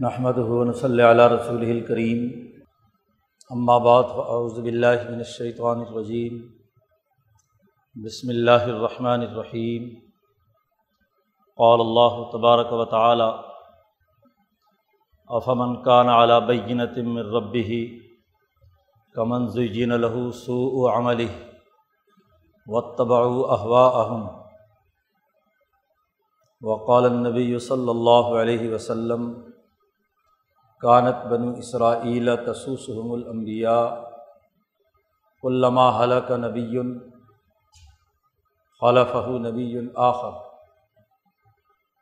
نحمد ہُون صلی علیہ رسول الکریم بعد فاعوذ باللہ من الشیطان الرجیم بسم اللہ الرحمن الرحیم قال اللہ تبارک و تعالی افمن کان علی بینۃ من ربہ کمن زین له سوء عملہ واتبعوا اهواءهم وقال النبی صلی اللہ علیہ وسلم کانت بنو اسرائیل تسوسحم الانبیاء علامہ حلق نبی خلفہ نبی آخر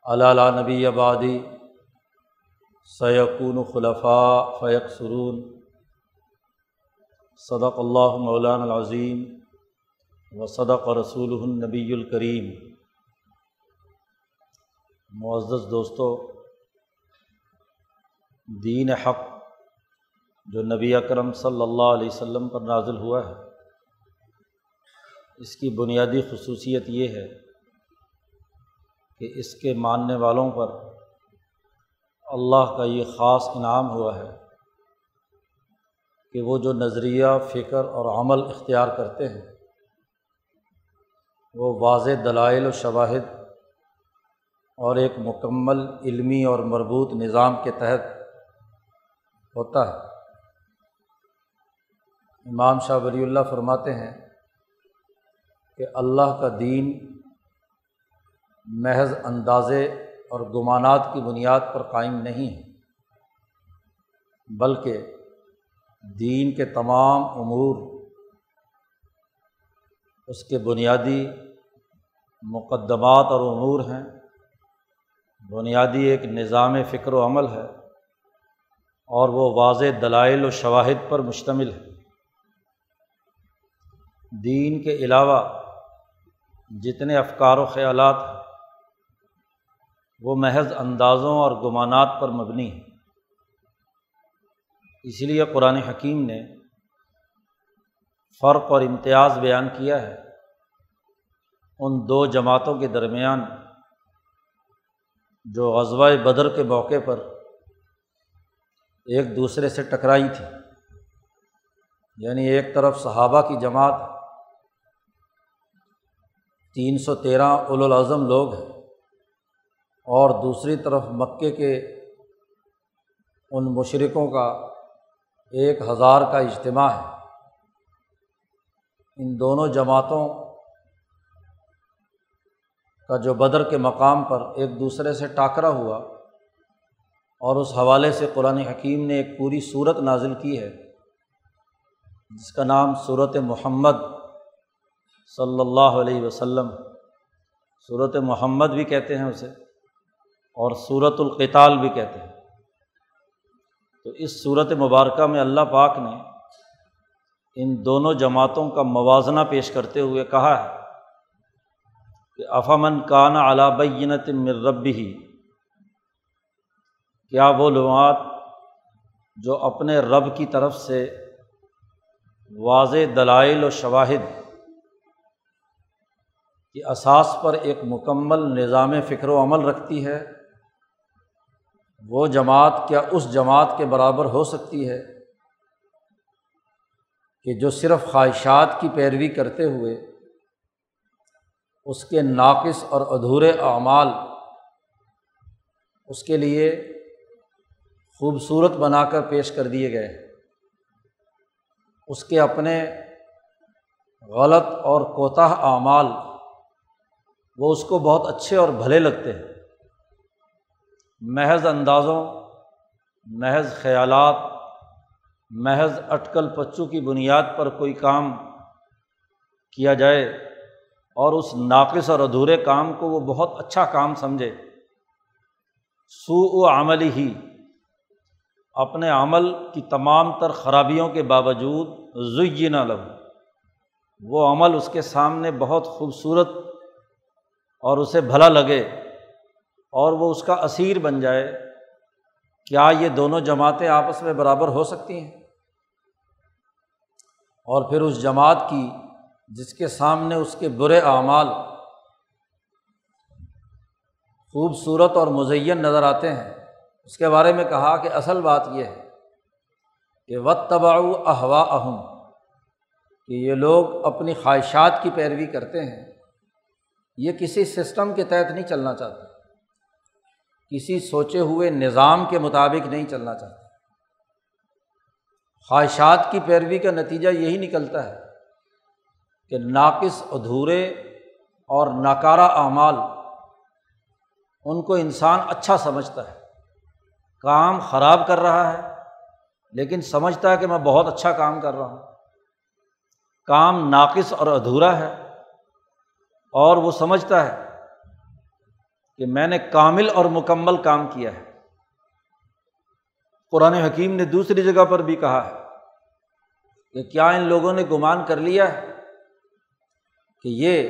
علّہ نبی آبادی سیقون خلفاء فیق سرون صدق اللہ مولان العظیم و صدق رسول النبی الکریم معزز دوستو دین حق جو نبی اکرم صلی اللہ علیہ وسلم پر نازل ہوا ہے، اس کی بنیادی خصوصیت یہ ہے کہ اس کے ماننے والوں پر اللہ کا یہ خاص انعام ہوا ہے کہ وہ جو نظریہ، فکر اور عمل اختیار کرتے ہیں، وہ واضح دلائل و شواہد اور ایک مکمل علمی اور مربوط نظام کے تحت ہوتا ہے۔ امام شاہ ولی اللہ فرماتے ہیں کہ اللہ کا دین محض اندازے اور گمانات کی بنیاد پر قائم نہیں ہے، بلکہ دین کے تمام امور اس کے بنیادی مقدمات اور امور ہیں۔ بنیادی ایک نظام فکر و عمل ہے۔ اور وہ واضح دلائل و شواہد پر مشتمل ہے۔ دین کے علاوہ جتنے افکار و خیالات ہیں، وہ محض اندازوں اور گمانات پر مبنی ہیں۔ اسی لیے قرآن حکیم نے فرق اور امتیاز بیان کیا ہے۔ ان دو جماعتوں کے درمیان جو غزوہ بدر کے موقع پر ایک دوسرے سے ٹکرائی تھی۔ یعنی ایک طرف صحابہ کی جماعت۔ تین سو تیرہ الاظم لوگ ہیں۔ اور دوسری طرف مکے کے ان مشرقوں کا ایک ہزار کا اجتماع ہے۔ ان دونوں جماعتوں کا جو بدر کے مقام پر ایک دوسرے سے ٹاکرا ہوا۔ اور اس حوالے سے قرآن حکیم نے ایک پوری صورت نازل کی ہے، جس کا نام صورت محمد صلی اللہ علیہ وسلم، صورت محمد بھی کہتے ہیں اسے، اور صورت القتال بھی کہتے ہیں۔ تو اس صورت مبارکہ میں اللہ پاک نے ان دونوں جماعتوں کا موازنہ پیش کرتے ہوئے کہا ہے کہ افامن کانا علابینت رب ہی کیا وہ لغات جو اپنے رب کی طرف سے واضح دلائل و شواہد کی اساس پر ایک مکمل نظام فکر و عمل رکھتی ہے، وہ جماعت کیا اس جماعت کے برابر ہو سکتی ہے کہ جو صرف خواہشات کی پیروی کرتے ہوئے اس کے ناقص اور ادھورے اعمال اس کے لیے خوبصورت بنا کر پیش کر دیے گئے اس کے اپنے غلط اور کوتاہ اعمال، وہ اس کو بہت اچھے اور بھلے لگتے ہیں۔ محض اندازوں، محض خیالات، محض اٹکل پچو کی بنیاد پر کوئی کام کیا جائے اور اس ناقص اور ادھورے کام کو وہ بہت اچھا کام سمجھے۔ سو و عملی ہی اپنے عمل کی تمام تر خرابیوں کے باوجود زئی نہ لگو وہ عمل اس کے سامنے بہت خوبصورت اور اسے بھلا لگے اور وہ اس کا اسیر بن جائے۔ کیا یہ دونوں جماعتیں آپس میں برابر ہو سکتی ہیں؟ اور پھر اس جماعت کی جس کے سامنے اس کے برے اعمال خوبصورت اور مزین نظر آتے ہیں۔ اس کے بارے میں کہا کہ اصل بات یہ ہے کہ و تباؤ احوا اہم کہ یہ لوگ اپنی خواہشات کی پیروی کرتے ہیں، یہ کسی سسٹم کے تحت نہیں چلنا چاہتے، کسی سوچے ہوئے نظام کے مطابق نہیں چلنا چاہتے۔ خواہشات کی پیروی کا نتیجہ یہی نکلتا ہے کہ ناقص ادھورے اور ناکارہ اعمال ان کو انسان اچھا سمجھتا ہے۔ کام خراب کر رہا ہے، لیکن سمجھتا ہے کہ میں بہت اچھا کام کر رہا ہوں۔ کام ناقص اور ادھورا ہے۔ اور وہ سمجھتا ہے کہ میں نے کامل اور مکمل کام کیا ہے۔ قرآن حکیم نے دوسری جگہ پر بھی کہا ہے کہ کیا ان لوگوں نے گمان کر لیا ہے کہ یہ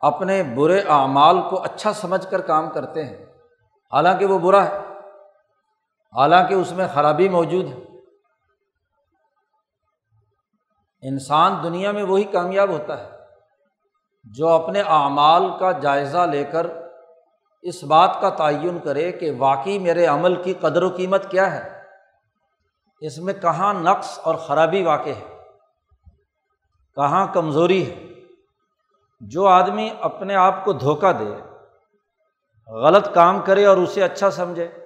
اپنے برے اعمال کو اچھا سمجھ کر کام کرتے ہیں؟ حالانکہ وہ برا ہے۔ حالانکہ اس میں خرابی موجود ہے۔ انسان دنیا میں وہی کامیاب ہوتا ہے جو اپنے اعمال کا جائزہ لے کر اس بات کا تعین کرے کہ واقعی میرے عمل کی قدر و قیمت کیا ہے۔ اس میں کہاں نقص اور خرابی واقع ہے؟ کہاں کمزوری ہے؟ جو آدمی اپنے آپ کو دھوکہ دے، غلط کام کرے اور اسے اچھا سمجھے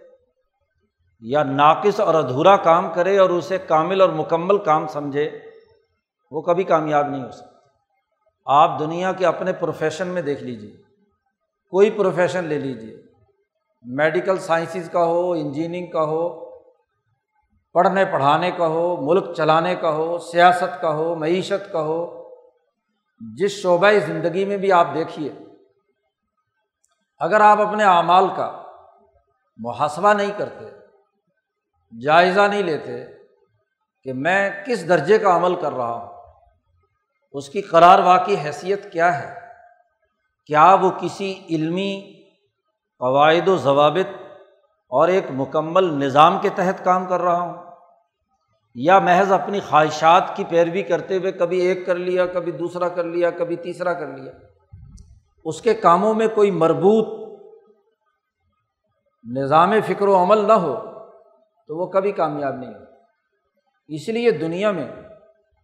یا ناقص اور ادھورا کام کرے اور اسے کامل اور مکمل کام سمجھے، وہ کبھی کامیاب نہیں ہو سکتا۔ آپ دنیا کے اپنے پروفیشن میں دیکھ لیجیے کوئی پروفیشن لے لیجیے میڈیکل سائنسز کا ہو انجینئرنگ کا ہو، پڑھنے پڑھانے کا ہو، ملک چلانے کا ہو، سیاست کا ہو، معیشت کا ہو، جس شعبۂ زندگی میں بھی آپ دیکھیے۔ اگر آپ اپنے اعمال کا محاسبہ نہیں کرتے جائزہ نہیں لیتے کہ میں کس درجے کا عمل کر رہا ہوں، اس کی قرار واقعی حیثیت کیا ہے؟ کیا وہ کسی علمی قواعد و ضوابط اور ایک مکمل نظام کے تحت کام کر رہا ہوں؟ یا محض اپنی خواہشات کی پیروی کرتے ہوئے کبھی ایک کر لیا، کبھی دوسرا کر لیا، کبھی تیسرا کر لیا؟ اس کے کاموں میں کوئی مربوط نظام فکر و عمل نہ ہو تو وہ کبھی کامیاب نہیں ہو اس لیے دنیا میں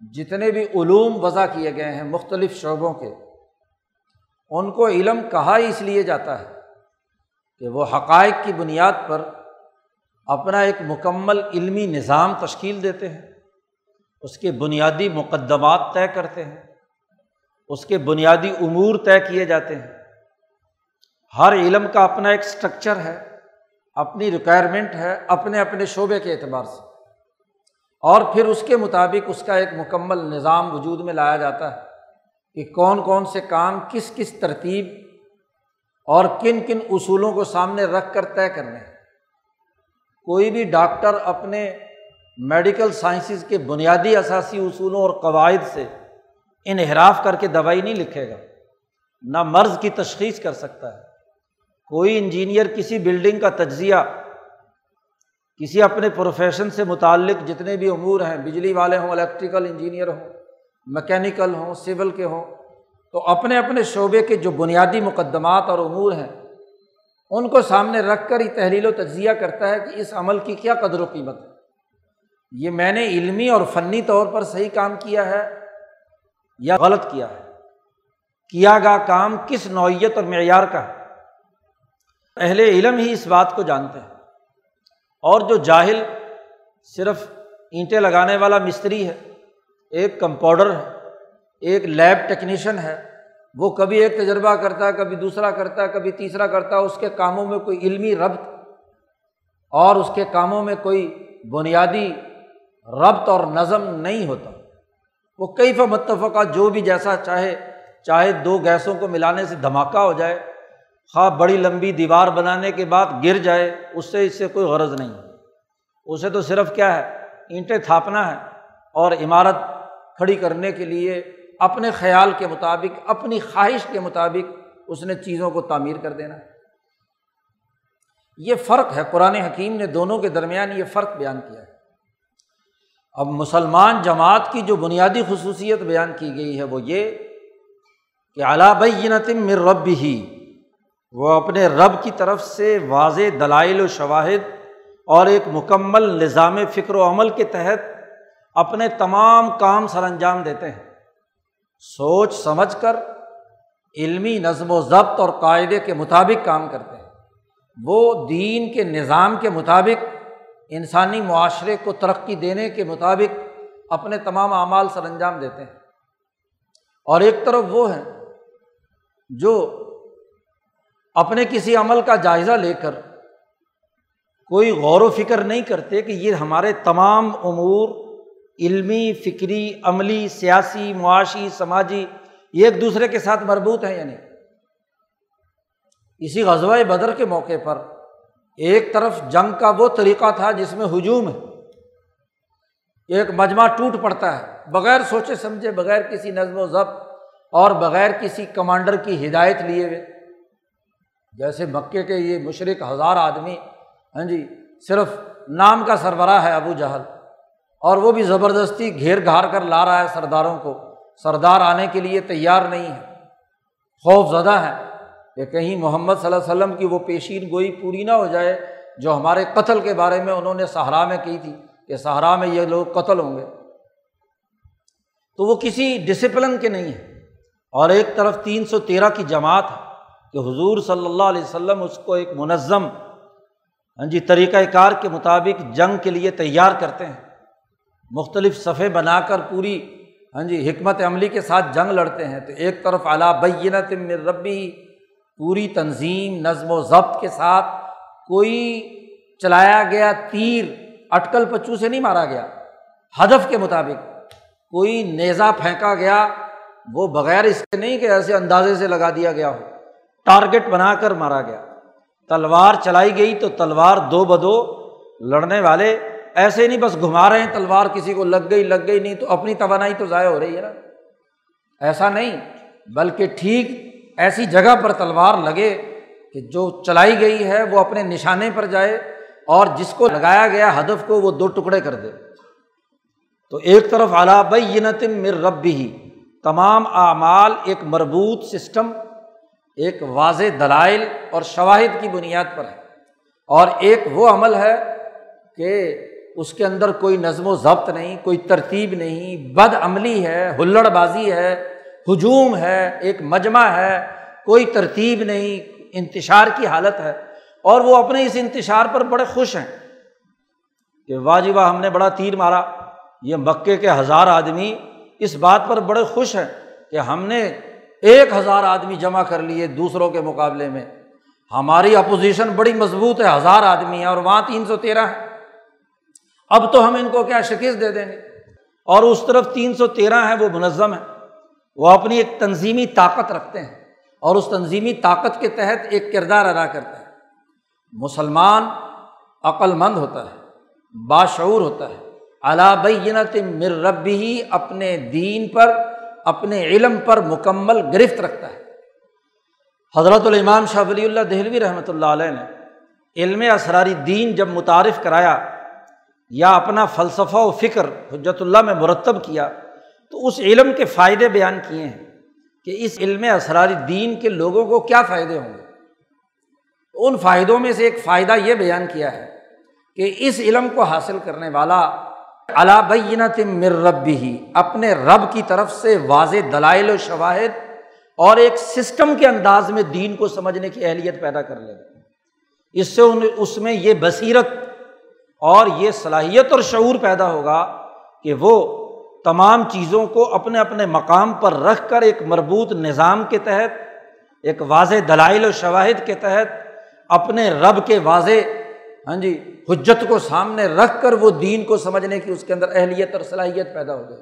جتنے بھی علوم وضع کیے گئے ہیں مختلف شعبوں کے، ان کو علم کہا ہی اس لیے جاتا ہے کہ وہ حقائق کی بنیاد پر اپنا ایک مکمل علمی نظام تشکیل دیتے ہیں، اس کے بنیادی مقدمات طے کرتے ہیں، اس کے بنیادی امور طے کیے جاتے ہیں۔ ہر علم کا اپنا ایک اسٹرکچر ہے۔ اپنی ریکوائرمنٹ ہے اپنے اپنے شعبے کے اعتبار سے۔ اور پھر اس کے مطابق اس کا ایک مکمل نظام وجود میں لایا جاتا ہے کہ کون کون سے کام کس کس ترتیب اور کن کن اصولوں کو سامنے رکھ کر طے کرنے ہیں۔ کوئی بھی ڈاکٹر اپنے میڈیکل سائنسز کے بنیادی اثاثی اصولوں اور قواعد سے انحراف کر کے دوائی نہیں لکھے گا، نہ مرض کی تشخیص کر سکتا ہے۔ کوئی انجینئر کسی بلڈنگ کا تجزیہ، کسی اپنے پروفیشن سے متعلق جتنے بھی امور ہیں، بجلی والے ہوں، الیکٹریکل انجینئر ہوں، مکینیکل ہوں، سول کے ہوں، تو اپنے اپنے شعبے کے جو بنیادی مقدمات اور امور ہیں، ان کو سامنے رکھ کر ہی تحلیل و تجزیہ کرتا ہے کہ اس عمل کی کیا قدر و قیمت ہے۔ یہ میں نے علمی اور فنی طور پر صحیح کام کیا ہے یا غلط کیا ہے؟ کیا گا کام کس نوعیت اور معیار کا ہے؟ اہل علم ہی اس بات کو جانتے ہیں۔ اور جو جاہل صرف اینٹیں لگانے والا مستری ہے، ایک کمپاؤڈر ہے، ایک لیب ٹیکنیشین ہے، وہ کبھی ایک تجربہ کرتا ہے کبھی دوسرا کرتا ہے کبھی تیسرا کرتا ہے اس کے کاموں میں کوئی علمی ربط اور اس کے کاموں میں کوئی بنیادی ربط اور نظم نہیں ہوتا۔ وہ کئی متفقہ جو بھی جیسا چاہے چاہے دو گیسوں کو ملانے سے دھماکہ ہو جائے خواہ بڑی لمبی دیوار بنانے کے بعد گر جائے، اس سے اس سے کوئی غرض نہیں۔ اسے تو صرف کیا ہے، اینٹیں تھاپنا ہے اور عمارت کھڑی کرنے کے لیے اپنے خیال کے مطابق، اپنی خواہش کے مطابق اس نے چیزوں کو تعمیر کر دینا۔ یہ فرق ہے، قرآن حکیم نے دونوں کے درمیان یہ فرق بیان کیا ہے۔ اب مسلمان جماعت کی جو بنیادی خصوصیت بیان کی گئی ہے وہ یہ کہ اعلیٰ بینتم مر رب ہی وہ اپنے رب کی طرف سے واضح دلائل و شواہد اور ایک مکمل نظام فکر و عمل کے تحت اپنے تمام کام سر انجام دیتے ہیں۔ سوچ سمجھ کر علمی نظم و ضبط اور قاعدے کے مطابق کام کرتے ہیں۔ وہ دین کے نظام کے مطابق، انسانی معاشرے کو ترقی دینے کے مطابق اپنے تمام اعمال سر انجام دیتے ہیں۔ اور ایک طرف وہ ہیں جو اپنے کسی عمل کا جائزہ لے کر کوئی غور و فکر نہیں کرتے کہ یہ ہمارے تمام امور علمی، فکری، عملی، سیاسی، معاشی، سماجی یہ ایک دوسرے کے ساتھ مربوط ہیں یعنی اسی غزوہ بدر کے موقع پر ایک طرف جنگ کا وہ طریقہ تھا جس میں ہجوم ہے۔ ایک مجمع ٹوٹ پڑتا ہے، بغیر سوچے سمجھے، بغیر کسی نظم و ضبط اور بغیر کسی کمانڈر کی ہدایت لیے ہوئے۔ جیسے مکے کے یہ مشرق ہزار آدمی ہاں جی صرف نام کا سربراہ ہے ابو جہل، اور وہ بھی زبردستی گھیر گھار کر لا رہا ہے سرداروں کو۔ سردار آنے کے لیے تیار نہیں ہے، خوف زدہ ہے۔ کہ کہیں محمد صلی اللہ علیہ وسلم کی وہ پیشین گوئی پوری نہ ہو جائے، جو ہمارے قتل کے بارے میں انہوں نے سہارا میں کی تھی کہ سہارا میں یہ لوگ قتل ہوں گے۔ تو وہ کسی ڈسپلن کے نہیں ہیں۔ اور ایک طرف تین سو تیرہ کی جماعت ہے۔ کہ حضور صلی اللہ علیہ وسلم اس کو ایک منظم ہاں جی طریقۂ کار کے مطابق جنگ کے لیے تیار کرتے ہیں۔ مختلف صفحے بنا کر پوری ہاں جی حکمت عملی کے ساتھ جنگ لڑتے ہیں۔ تو ایک طرف اعلیٰ بینت مر ربی، پوری تنظیم، نظم و ضبط کے ساتھ کوئی چلایا گیا تیر اٹکل پچو سے نہیں مارا گیا۔ ہدف کے مطابق کوئی نیزا پھینکا گیا، وہ بغیر اس کے نہیں کہ ایسے اندازے سے لگا دیا گیا ہو۔ ٹارگیٹ بنا کر مارا گیا۔ تلوار چلائی گئی تو تلوار دو بدو لڑنے والے ایسے نہیں بس گھما رہے ہیں، تلوار کسی کو لگ گئی لگ گئی نہیں تو اپنی توانائی تو ضائع ہو رہی ہے نا۔ ایسا نہیں، بلکہ ٹھیک ایسی جگہ پر تلوار لگے کہ جو چلائی گئی ہے وہ اپنے نشانے پر جائے اور جس کو لگایا گیا ہدف کو وہ دو ٹکڑے کر دے۔ تو ایک طرف اعلیٰ بینتم مر رب بھی تمام اعمال ایک مربوط سسٹم ایک واضح دلائل اور شواہد کی بنیاد پر ہے۔ اور ایک وہ عمل ہے کہ اس کے اندر کوئی نظم و ضبط نہیں، کوئی ترتیب نہیں، بد عملی ہے، ہلڑ بازی ہے، ہجوم ہے، ایک مجمع ہے، کوئی ترتیب نہیں، انتشار کی حالت ہے۔ اور وہ اپنے اس انتشار پر بڑے خوش ہیں کہ واہ جی واہ، ہم نے بڑا تیر مارا۔ یہ مکے کے ہزار آدمی اس بات پر بڑے خوش ہیں کہ ہم نے ایک ہزار آدمی جمع کر لیے دوسروں کے مقابلے میں۔ ہماری اپوزیشن بڑی مضبوط ہے، ہزار آدمی ہے اور وہاں تین سو تیرہ ہے اب تو ہم ان کو کیا شکست دے دیں گے؟ اور اس طرف تین سو تیرہ ہے وہ منظم ہے وہ اپنی ایک تنظیمی طاقت رکھتے ہیں اور اس تنظیمی طاقت کے تحت ایک کردار ادا کرتا ہے مسلمان عقل مند ہوتا ہے، باشعور ہوتا ہے۔ علابینت مر ربی ہی اپنے دین پر اپنے علم پر مکمل گرفت رکھتا ہے۔ حضرت الامام شاہ ولی اللہ دہلوی رحمۃ اللہ علیہ نے علم اسراری دین جب متعارف کرایا یا اپنا فلسفہ و فکر حجت اللہ میں مرتب کیا، تو اس علم کے فائدے بیان کیے ہیں کہ اس علم اسراری دین کے لوگوں کو کیا فائدے ہوں گے۔ ان فائدوں میں سے ایک فائدہ یہ بیان کیا ہے کہ اس علم کو حاصل کرنے والا علابینت مر رب بھی اپنے رب کی طرف سے واضح دلائل و شواہد اور ایک سسٹم کے انداز میں دین کو سمجھنے کی اہلیت پیدا کر لے اس سے اس میں یہ بصیرت اور یہ صلاحیت اور شعور پیدا ہوگا کہ وہ تمام چیزوں کو اپنے اپنے مقام پر رکھ کر ایک مربوط نظام کے تحت، ایک واضح دلائل و شواہد کے تحت، اپنے رب کے واضح ہاں جی حجت کو سامنے رکھ کر وہ دین کو سمجھنے کی اس کے اندر اہلیت اور صلاحیت پیدا ہو گئی۔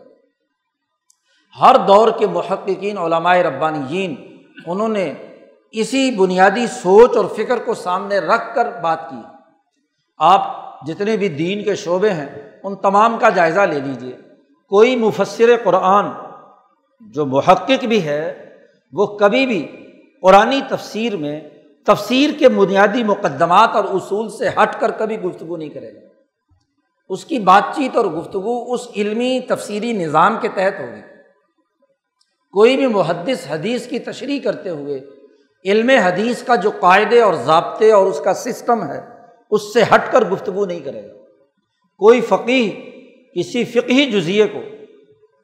ہر دور کے محققین علمائے ربانیین، انہوں نے اسی بنیادی سوچ اور فکر کو سامنے رکھ کر بات کی۔ آپ جتنے بھی دین کے شعبے ہیں، ان تمام کا جائزہ لے لیجیے کوئی مفصر قرآن جو محقق بھی ہے، وہ کبھی بھی قرآن تفسیر میں تفسیر کے بنیادی مقدمات اور اصول سے ہٹ کر کبھی گفتگو نہیں کرے گا۔ اس کی بات چیت اور گفتگو اس علمی تفسیری نظام کے تحت ہوگی۔ کوئی بھی محدث حدیث کی تشریح کرتے ہوئے علم حدیث کا جو قاعدے اور ضابطے اور اس کا سسٹم ہے، اس سے ہٹ کر گفتگو نہیں کرے گا۔ کوئی فقی کسی فقہی جزیے کو،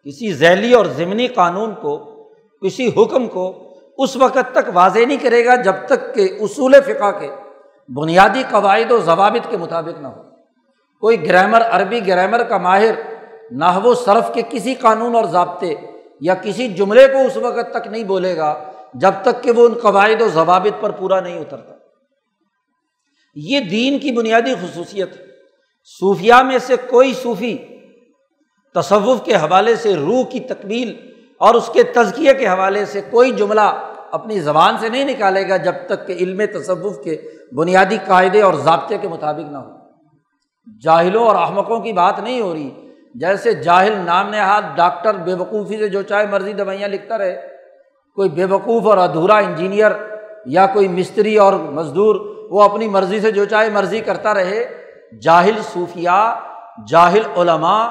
کسی ذیلی اور ضمنی قانون کو، کسی حکم کو اس وقت تک واضح نہیں کرے گا جب تک کہ اصول فقہ کے بنیادی قواعد و ضوابط کے مطابق نہ ہو۔ کوئی گرامر، عربی گرامر کا ماہر نہ و صرف کے کسی قانون اور ضابطے یا کسی جملے کو اس وقت تک نہیں بولے گا جب تک کہ وہ ان قواعد و ضوابط پر پورا نہیں اترتا۔ یہ دین کی بنیادی خصوصیت ہے۔ صوفیہ میں سے کوئی صوفی تصوف کے حوالے سے روح کی تکمیل اور اس کے تزکیے کے حوالے سے کوئی جملہ اپنی زبان سے نہیں نکالے گا جب تک کہ علم تصوف کے بنیادی قاعدے اور ضابطے کے مطابق نہ ہو۔ جاہلوں اور احمقوں کی بات نہیں ہو رہی۔ جیسے جاہل نام نہاد ڈاکٹر بے وقوفی سے جو چاہے مرضی دوائیاں لکھتا رہے۔ کوئی بے وقوف اور ادھورا انجینئر یا کوئی مستری اور مزدور وہ اپنی مرضی سے جو چاہے مرضی کرتا رہے۔ جاہل صوفیہ جاہل علماء،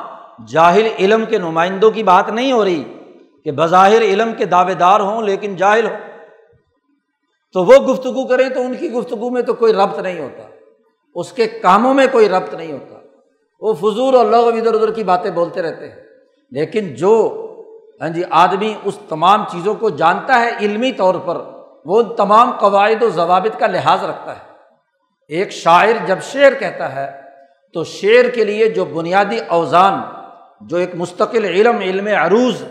جاہل علم کے نمائندوں کی بات نہیں ہو رہی۔ کہ بظاہر علم کے دعوے دار ہوں لیکن جاہل ہوں۔ تو وہ گفتگو کریں تو ان کی گفتگو میں تو کوئی ربط نہیں ہوتا۔ اس کے کاموں میں کوئی ربط نہیں ہوتا۔ وہ فضول اور لغ ادھر ادھر کی باتیں بولتے رہتے ہیں۔ لیکن جو ہاں جی آدمی اس تمام چیزوں کو جانتا ہے علمی طور پر، وہ ان تمام قواعد و ضوابط کا لحاظ رکھتا ہے۔ ایک شاعر جب شعر کہتا ہے، تو شعر کے لیے جو بنیادی اوزان، جو ایک مستقل علم علم عروض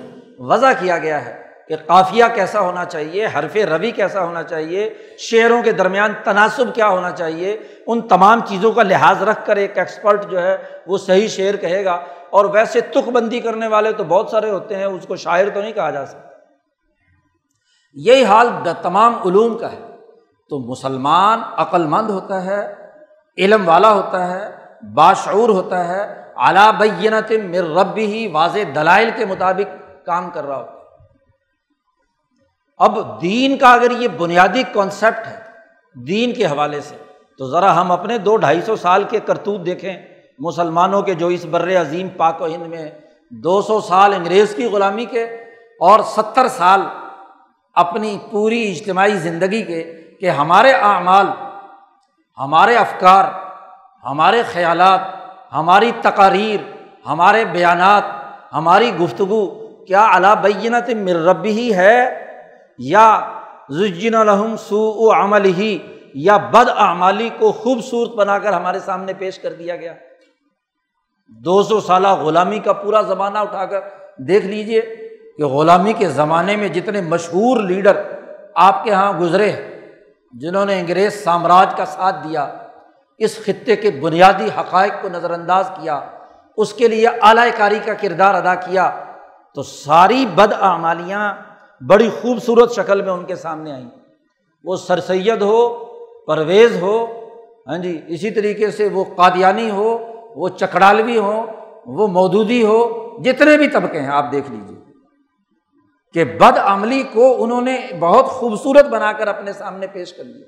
وضع کیا گیا ہے کہ قافیہ کیسا ہونا چاہیے، حرف روی کیسا ہونا چاہیے، شعروں کے درمیان تناسب کیا ہونا چاہیے، ان تمام چیزوں کا لحاظ رکھ کر ایک ایکسپرٹ جو ہے وہ صحیح شعر کہے گا۔ اور ویسے تخ بندی کرنے والے تو بہت سارے ہوتے ہیں، اس کو شاعر تو نہیں کہا جا سکتا۔ یہی حال تمام علوم کا ہے۔ تو مسلمان عقل مند ہوتا ہے، علم والا ہوتا ہے، باشعور ہوتا ہے۔ اعلیٰ بینت مر ربی ہی واضح دلائل کے مطابق کام کر رہا ہوتا ہے۔ اب دین کا اگر یہ بنیادی کانسیپٹ ہے، دین کے حوالے سے، تو ذرا ہم اپنے دو ڈھائی سو سال کے کرتوت دیکھیں۔ مسلمانوں کے جو اس بر عظیم پاک و ہند میں دو سو سال انگریز کی غلامی کے اور ستر سال اپنی پوری اجتماعی زندگی کے کہ ہمارے اعمال، ہمارے افکار، ہمارے خیالات، ہماری تقاریر، ہمارے بیانات، ہماری گفتگو کیا علا بینت مر ربی ہی ہے یا زجن الحم سو عمل ہی یا بد اعمالی کو خوبصورت بنا کر ہمارے سامنے پیش کر دیا گیا؟ دو سو سالہ غلامی کا پورا زمانہ اٹھا کر دیکھ لیجیے کہ غلامی کے زمانے میں جتنے مشہور لیڈر آپ کے یہاں گزرے جنہوں نے انگریز سامراج کا ساتھ دیا، اس خطے کے بنیادی حقائق کو نظر انداز کیا، اس کے لیے اعلی کاری کا کردار ادا کیا تو ساری بد اعمالیاں بڑی خوبصورت شکل میں ان کے سامنے آئیں۔ وہ سر سید ہو، پرویز ہو ہاں جی اسی طریقے سے وہ قادیانی ہو، وہ چکڑالوی ہو، وہ مودودی ہو، جتنے بھی طبقے ہیں، آپ دیکھ لیجیے کہ بد عملی کو انہوں نے بہت خوبصورت بنا کر اپنے سامنے پیش کر لیا۔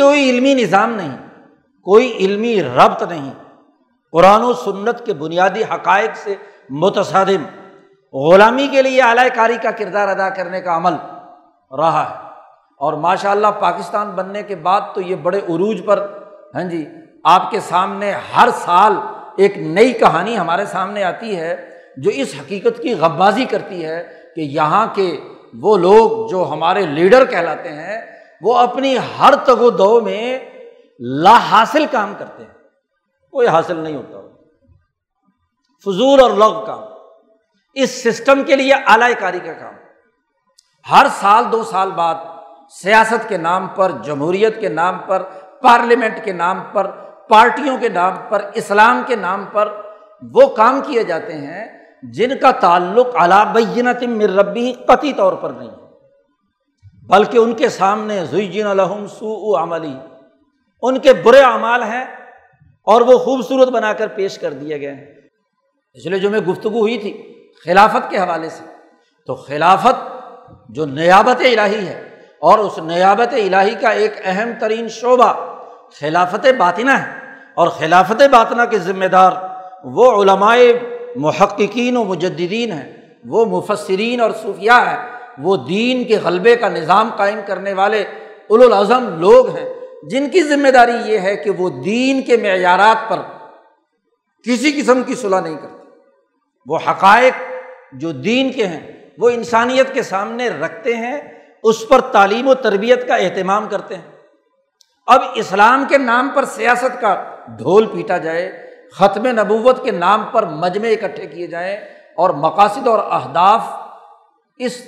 کوئی علمی نظام نہیں، کوئی علمی ربط نہیں۔ قرآن و سنت کے بنیادی حقائق سے متصادم۔ غلامی کے لیے اعلی کاری کا کردار ادا کرنے کا عمل رہا ہے۔ اور ماشاء اللہ پاکستان بننے کے بعد تو یہ بڑے عروج پر ہاں جی آپ کے سامنے ہر سال ایک نئی کہانی ہمارے سامنے آتی ہے جو اس حقیقت کی غبازی کرتی ہے کہ یہاں کے وہ لوگ جو ہمارے لیڈر کہلاتے ہیں، وہ اپنی ہر تگ و دو میں لا حاصل کام کرتے ہیں۔ کوئی حاصل نہیں ہوتا۔ فضول اور لغ کام۔ اس سسٹم کے لیے اعلی کاری کا کام۔ ہر سال دو سال بعد سیاست کے نام پر، جمہوریت کے نام پر، پارلیمنٹ کے نام پر، پارٹیوں کے نام پر، اسلام کے نام پر وہ کام کیے جاتے ہیں جن کا تعلق بینت مر ربی قطعی طور پر نہیں بلکہ ان کے سامنے زین الحم سو عملی ان کے برے اعمال ہیں اور وہ خوبصورت بنا کر پیش کر دیے گئے ہیں۔ اس لیے جو میں گفتگو ہوئی تھی خلافت کے حوالے سے۔ تو خلافت جو نیابت الہی ہے اور اس نیابت الہی کا ایک اہم ترین شعبہ خلافت باطنہ ہے۔ اور خلافت باطنہ کے ذمہ دار وہ علمائے محققین و مجدین ہیں، وہ مفسرین اور صوفیہ ہیں۔ وہ دین کے غلبے کا نظام قائم کرنے والے الاظم لوگ ہیں۔ جن کی ذمہ داری یہ ہے کہ وہ دین کے معیارات پر کسی قسم کی صلاح نہیں کرتے۔ وہ حقائق جو دین کے ہیں، وہ انسانیت کے سامنے رکھتے ہیں، اس پر تعلیم و تربیت کا اہتمام کرتے ہیں۔ اب اسلام کے نام پر سیاست کا ڈھول پیٹا جائے، ختم نبوت کے نام پر مجمع اکٹھے کیے جائیں اور مقاصد اور اہداف اس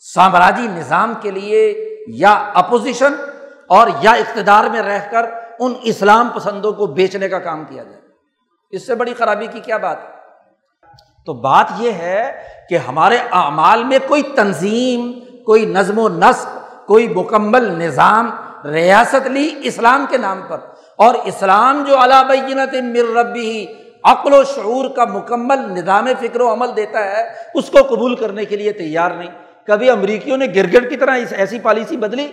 سامراجی نظام کے لیے یا اپوزیشن اور یا اقتدار میں رہ کر ان اسلام پسندوں کو بیچنے کا کام کیا جائے۔ اس سے بڑی خرابی کی کیا بات ہے؟ تو بات یہ ہے کہ ہمارے اعمال میں کوئی تنظیم، کوئی نظم و نسق، کوئی مکمل نظام ریاست لی اسلام کے نام پر۔ اور اسلام جو بینت مر ربی عقل و شعور کا مکمل نظام فکر و عمل دیتا ہے، اس کو قبول کرنے کے لیے تیار نہیں۔ کبھی امریکیوں نے گرگٹ کی طرح ایسی پالیسی بدلی،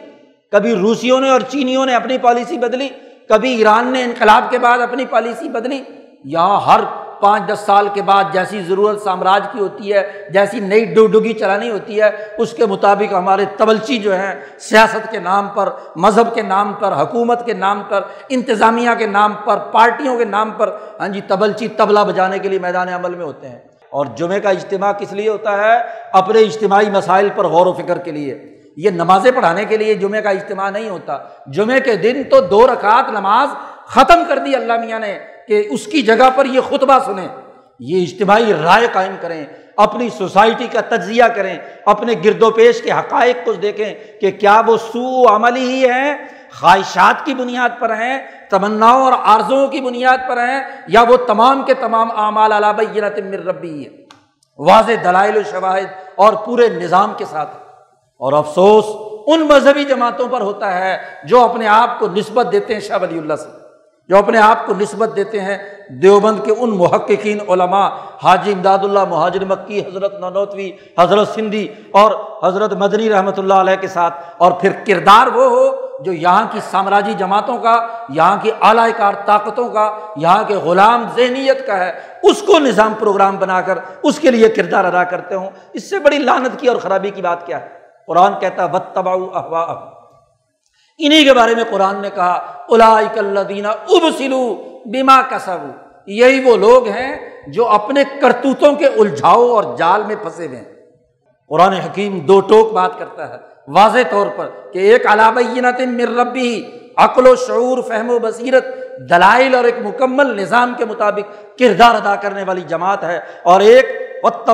کبھی روسیوں نے اور چینیوں نے اپنی پالیسی بدلی، کبھی ایران نے انقلاب کے بعد اپنی پالیسی بدلی۔ یہاں ہر پانچ دس سال کے بعد جیسی ضرورت سامراج کی ہوتی ہے، جیسی نئی ڈو ڈگی چلانی ہوتی ہے، اس کے مطابق ہمارے تبلچی جو ہیں، سیاست کے نام پر، مذہب کے نام پر، حکومت کے نام پر، انتظامیہ کے نام پر، پارٹیوں کے نام پر ہاں جی تبلچی تبلا بجانے کے لیے میدان عمل میں ہوتے ہیں۔ اور جمعے کا اجتماع کس لیے ہوتا ہے؟ اپنے اجتماعی مسائل پر غور و فکر کے لیے۔ یہ نمازیں پڑھانے کے لیے جمعے کا اجتماع نہیں ہوتا۔ جمعے کے دن تو دو رکعت نماز ختم کر دی اللہ میاں نے کہ اس کی جگہ پر یہ خطبہ سنیں۔ یہ اجتماعی رائے قائم کریں، اپنی سوسائٹی کا تجزیہ کریں، اپنے گرد و پیش کے حقائق کو دیکھیں کہ کیا وہ سو عملی ہی ہیں، خواہشات کی بنیاد پر ہیں، تمناؤں اور آرزوں کی بنیاد پر ہیں یا وہ تمام کے تمام اعمال مر ربی ہے واضح دلائل و شواہد اور پورے نظام کے ساتھ۔ اور افسوس ان مذہبی جماعتوں پر ہوتا ہے جو اپنے آپ کو نسبت دیتے ہیں شاہ ولی اللہ سے۔ جو اپنے آپ کو نسبت دیتے ہیں دیوبند کے ان محققین علماء، حاجی امداد اللہ، مہاجر مکی، حضرت ننوتوی حضرت سندھی اور حضرت مدنی رحمۃ اللہ علیہ کے ساتھ۔ اور پھر کردار وہ ہو جو یہاں کی سامراجی جماعتوں کا، یہاں کی اعلی کار طاقتوں کا، یہاں کے غلام ذہنیت کا ہے۔ اس کو نظام پروگرام بنا کر، اس کے لیے کردار ادا کرتے ہوں۔ اس سے بڑی لانت کی اور خرابی کی بات کیا ہے؟ قرآن کہتا ہے بت تباؤ افواہ انہیں کے بارے میں قرآن نے کہا الا اب سلو بیما کا یہی وہ لوگ ہیں جو اپنے کرتوتوں کے الجھاؤ اور جال میں پھنسے ہوئے ہیں۔ قرآن حکیم دو ٹوک بات کرتا ہے۔ واضح طور پر کہ ایک علابینت مر ربی، عقل و شعور، فہم و بصیرت، دلائل اور ایک مکمل نظام کے مطابق کردار ادا کرنے والی جماعت ہے۔ اور ایک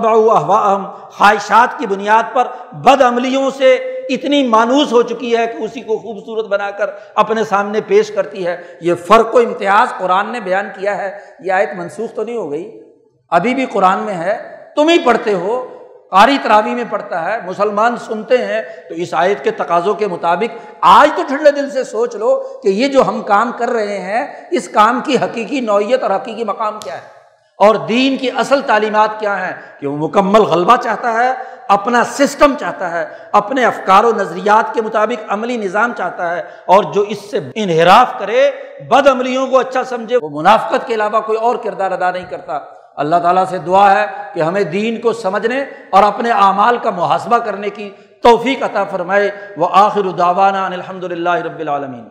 و احوا خواہشات کی بنیاد پر بد عملیوں سے اتنی مانوس ہو چکی ہے کہ اسی کو خوبصورت بنا کر اپنے سامنے پیش کرتی ہے۔ یہ فرق و امتیاز قرآن نے بیان کیا ہے۔ یہ آیت منسوخ تو نہیں ہو گئی۔ ابھی بھی قرآن میں ہے۔ تم ہی پڑھتے ہو۔ قاری تراوی میں پڑھتا ہے۔ مسلمان سنتے ہیں۔ تو اس آیت کے تقاضوں کے مطابق آج تو ٹھنڈے دل سے سوچ لو کہ یہ جو ہم کام کر رہے ہیں، اس کام کی حقیقی نوعیت اور حقیقی مقام کیا ہے؟ اور دین کی اصل تعلیمات کیا ہیں؟ کہ وہ مکمل غلبہ چاہتا ہے، اپنا سسٹم چاہتا ہے، اپنے افکار و نظریات کے مطابق عملی نظام چاہتا ہے، اور جو اس سے انحراف کرے بد عملیوں کو اچھا سمجھے، وہ منافقت کے علاوہ کوئی اور کردار ادا نہیں کرتا۔ اللہ تعالیٰ سے دعا ہے کہ ہمیں دین کو سمجھنے اور اپنے اعمال کا محاسبہ کرنے کی توفیق عطا فرمائے۔ وہ آخر الداوانہ الحمد للہ رب العالمین۔